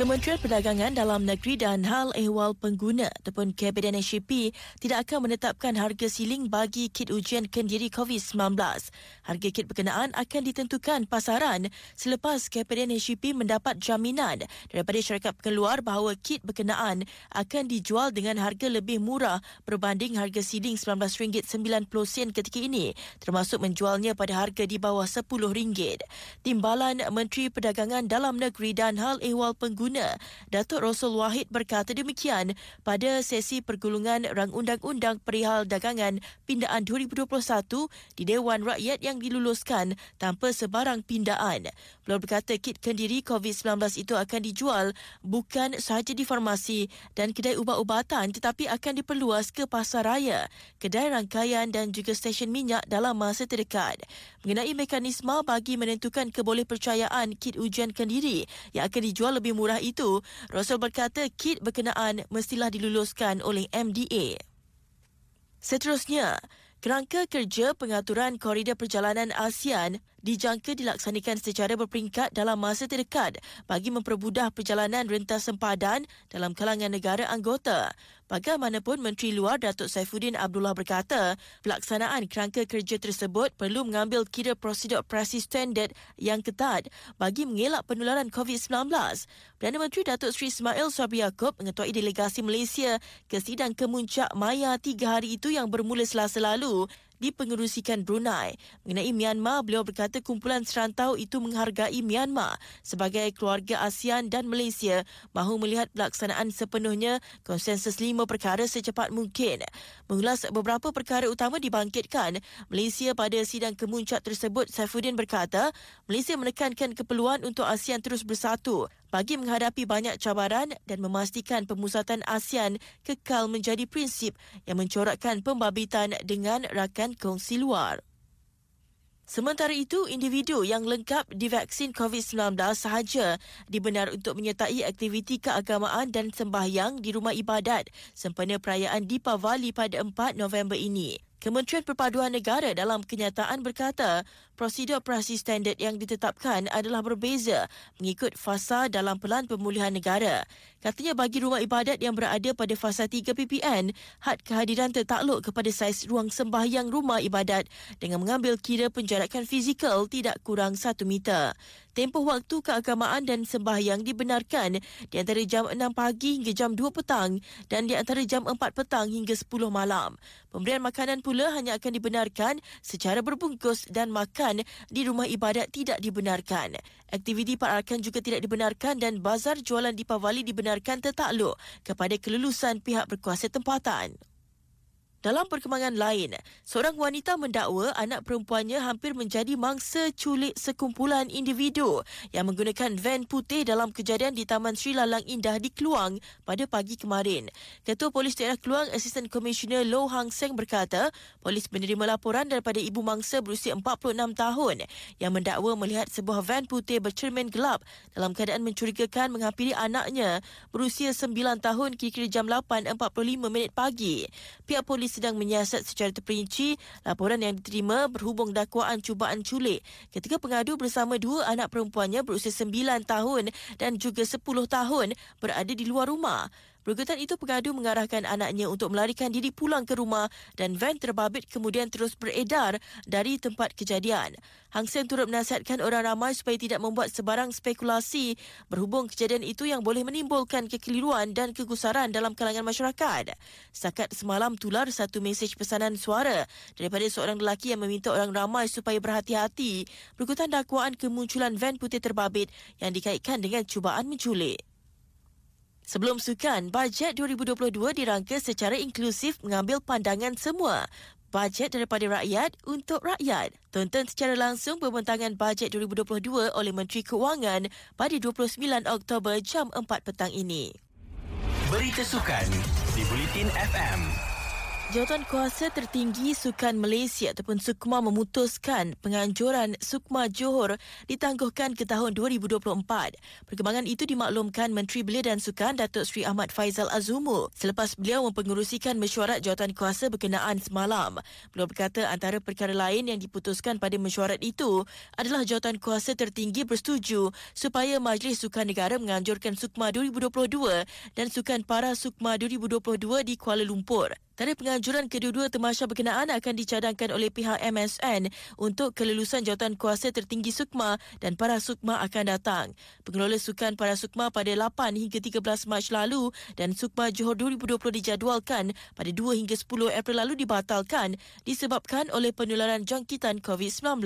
Kementerian Perdagangan Dalam Negeri dan Hal Ehwal Pengguna ataupun Kabinet NSHP tidak akan menetapkan harga siling bagi kit ujian kendiri COVID-19. Harga kit berkenaan akan ditentukan pasaran selepas Kabinet NSHP mendapat jaminan daripada syarikat pengeluar bahawa kit berkenaan akan dijual dengan harga lebih murah berbanding harga siling RM19.90 ketika ini termasuk menjualnya pada harga di bawah RM10. Timbalan Menteri Perdagangan Dalam Negeri dan Hal Ehwal Pengguna Pengguna. Datuk Rasul Wahid berkata demikian pada sesi pergulungan Rang Undang-Undang Perihal Dagangan Pindaan 2021 di Dewan Rakyat yang diluluskan tanpa sebarang pindaan. Beliau berkata kit kendiri COVID-19 itu akan dijual bukan sahaja di farmasi dan kedai ubat-ubatan tetapi akan diperluas ke pasar raya, kedai rangkaian dan juga stesen minyak dalam masa terdekat. Mengenai mekanisme bagi menentukan kebolehpercayaan kit ujian kendiri yang akan dijual lebih murah itu, Rasul berkata kit berkenaan mestilah diluluskan oleh MDA. Seterusnya, kerangka kerja pengaturan koridor perjalanan ASEAN dijangka dilaksanakan secara berperingkat dalam masa terdekat bagi mempermudah perjalanan rentas sempadan dalam kalangan negara anggota. Bagaimanapun Menteri Luar Datuk Saifuddin Abdullah berkata, pelaksanaan kerangka kerja tersebut perlu mengambil kira prosedur operasi standard yang ketat bagi mengelak penularan COVID-19. Perdana Menteri Datuk Seri Ismail Sabri Yaakob mengetuai delegasi Malaysia ke sidang kemuncak Maya tiga hari itu yang bermula selasa lalu dipengerusikan Brunei. Mengenai Myanmar, beliau berkata kumpulan serantau itu menghargai Myanmar sebagai keluarga ASEAN dan Malaysia mahu melihat pelaksanaan sepenuhnya konsensus lima perkara secepat mungkin. Mengulas beberapa perkara utama dibangkitkan, Malaysia pada sidang kemuncak tersebut, Saifuddin berkata, Malaysia menekankan keperluan untuk ASEAN terus bersatu bagi menghadapi banyak cabaran dan memastikan pemusatan ASEAN kekal menjadi prinsip yang mencorakkan pembabitan dengan rakan kongsi luar. Sementara itu, individu yang lengkap divaksin COVID-19 sahaja dibenar untuk menyertai aktiviti keagamaan dan sembahyang di rumah ibadat sempena perayaan Deepavali pada 4 November ini. Kementerian Perpaduan Negara dalam kenyataan berkata, prosedur operasi standard yang ditetapkan adalah berbeza mengikut fasa dalam pelan pemulihan negara. Katanya bagi rumah ibadat yang berada pada fasa 3 PPN, had kehadiran tertakluk kepada saiz ruang sembahyang rumah ibadat dengan mengambil kira penjarakan fizikal tidak kurang 1 meter. Tempoh waktu keagamaan dan sembahyang dibenarkan di antara jam 6 pagi hingga jam 2 petang dan di antara jam 4 petang hingga 10 malam. Pemberian makanan pula hanya akan dibenarkan secara berbungkus dan makan di rumah ibadat tidak dibenarkan. Aktiviti perarakan juga tidak dibenarkan dan bazar jualan di Pavali dibenarkan tertakluk kepada kelulusan pihak berkuasa tempatan. Dalam perkembangan lain, seorang wanita mendakwa anak perempuannya hampir menjadi mangsa culik sekumpulan individu yang menggunakan van putih dalam kejadian di Taman Sri Lalang Indah di Keluang pada pagi kemarin. Ketua Polis Daerah Keluang, Asisten Komisioner Low Hang Seng berkata, polis menerima laporan daripada ibu mangsa berusia 46 tahun yang mendakwa melihat sebuah van putih bercermin gelap dalam keadaan mencurigakan menghampiri anaknya berusia 9 tahun kira-kira jam 8.45 minit pagi. Pihak polis sedang menyiasat secara terperinci laporan yang diterima berhubung dakwaan cubaan culik ketika pengadu bersama dua anak perempuannya berusia 9 tahun dan juga 10 tahun berada di luar rumah. Berikutan itu pengadu mengarahkan anaknya untuk melarikan diri pulang ke rumah dan van terbabit kemudian terus beredar dari tempat kejadian. Hang Seng turut menasihatkan orang ramai supaya tidak membuat sebarang spekulasi berhubung kejadian itu yang boleh menimbulkan kekeliruan dan kegusaran dalam kalangan masyarakat. Setakat semalam tular satu mesej pesanan suara daripada seorang lelaki yang meminta orang ramai supaya berhati-hati berikutan dakwaan kemunculan van putih terbabit yang dikaitkan dengan cubaan menculik. Sebelum sukan, bajet 2022 dirangka secara inklusif mengambil pandangan semua. Bajet daripada rakyat untuk rakyat. Tonton secara langsung pembentangan bajet 2022 oleh Menteri Keuangan pada 29 Oktober jam 4 petang ini. Berita sukan di Bulletin FM. Jawatan Kuasa Tertinggi Sukan Malaysia ataupun SUKMA memutuskan penganjuran SUKMA Johor ditangguhkan ke tahun 2024. Perkembangan itu dimaklumkan Menteri Belia dan Sukan Datuk Seri Ahmad Faizal Azumu selepas beliau mempengerusikan mesyuarat jawatan kuasa berkenaan semalam. Beliau berkata antara perkara lain yang diputuskan pada mesyuarat itu adalah jawatan kuasa tertinggi bersetuju supaya Majlis Sukan Negara menganjurkan SUKMA 2022 dan Sukan Para SUKMA 2022 di Kuala Lumpur. Tarikh penganjuran kedua-dua temasya berkenaan akan dicadangkan oleh pihak MSN untuk kelulusan jawatan kuasa tertinggi Sukma dan para Sukma akan datang. Pengelola sukan para Sukma pada 8 hingga 13 Mac lalu dan Sukma Johor 2020 dijadualkan pada 2 hingga 10 April lalu dibatalkan disebabkan oleh penularan jangkitan COVID-19.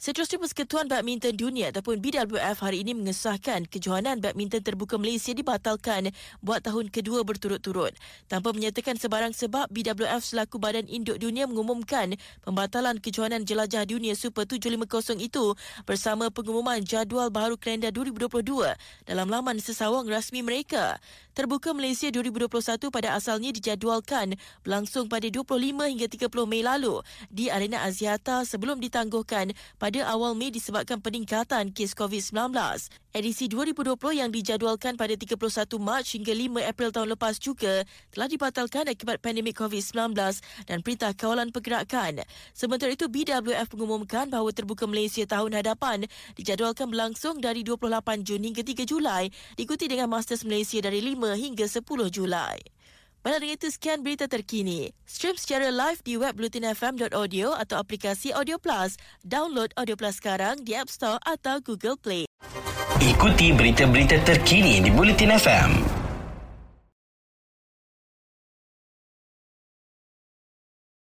Seterusnya Persekutuan Badminton Dunia ataupun BWF hari ini mengesahkan kejohanan badminton terbuka Malaysia dibatalkan buat tahun kedua berturut-turut. Tanpa menyatakan sebarang sebab, BWF selaku Badan Induk Dunia mengumumkan pembatalan kejohanan jelajah dunia Super 750 itu bersama pengumuman jadual baru kalender 2022 dalam laman sesawang rasmi mereka. Terbuka Malaysia 2021 pada asalnya dijadualkan berlangsung pada 25 hingga 30 Mei lalu di Arena Aziata sebelum ditangguhkan pada pada awal Mei disebabkan peningkatan kes COVID-19. Edisi 2020 yang dijadualkan pada 31 Mac hingga 5 April tahun lepas juga telah dibatalkan akibat pandemik COVID-19 dan Perintah Kawalan Pergerakan. Sementara itu, BWF mengumumkan bahawa terbuka Malaysia tahun hadapan dijadualkan berlangsung dari 28 Jun hingga 3 Julai diikuti dengan Masters Malaysia dari 5 hingga 10 Julai. Dengan itu sekian berita terkini. Stream secara live di web blutinfm.audio atau aplikasi Audio Plus. Download Audio Plus sekarang di App Store atau Google Play. Ikuti berita-berita terkini di Bulletin FM.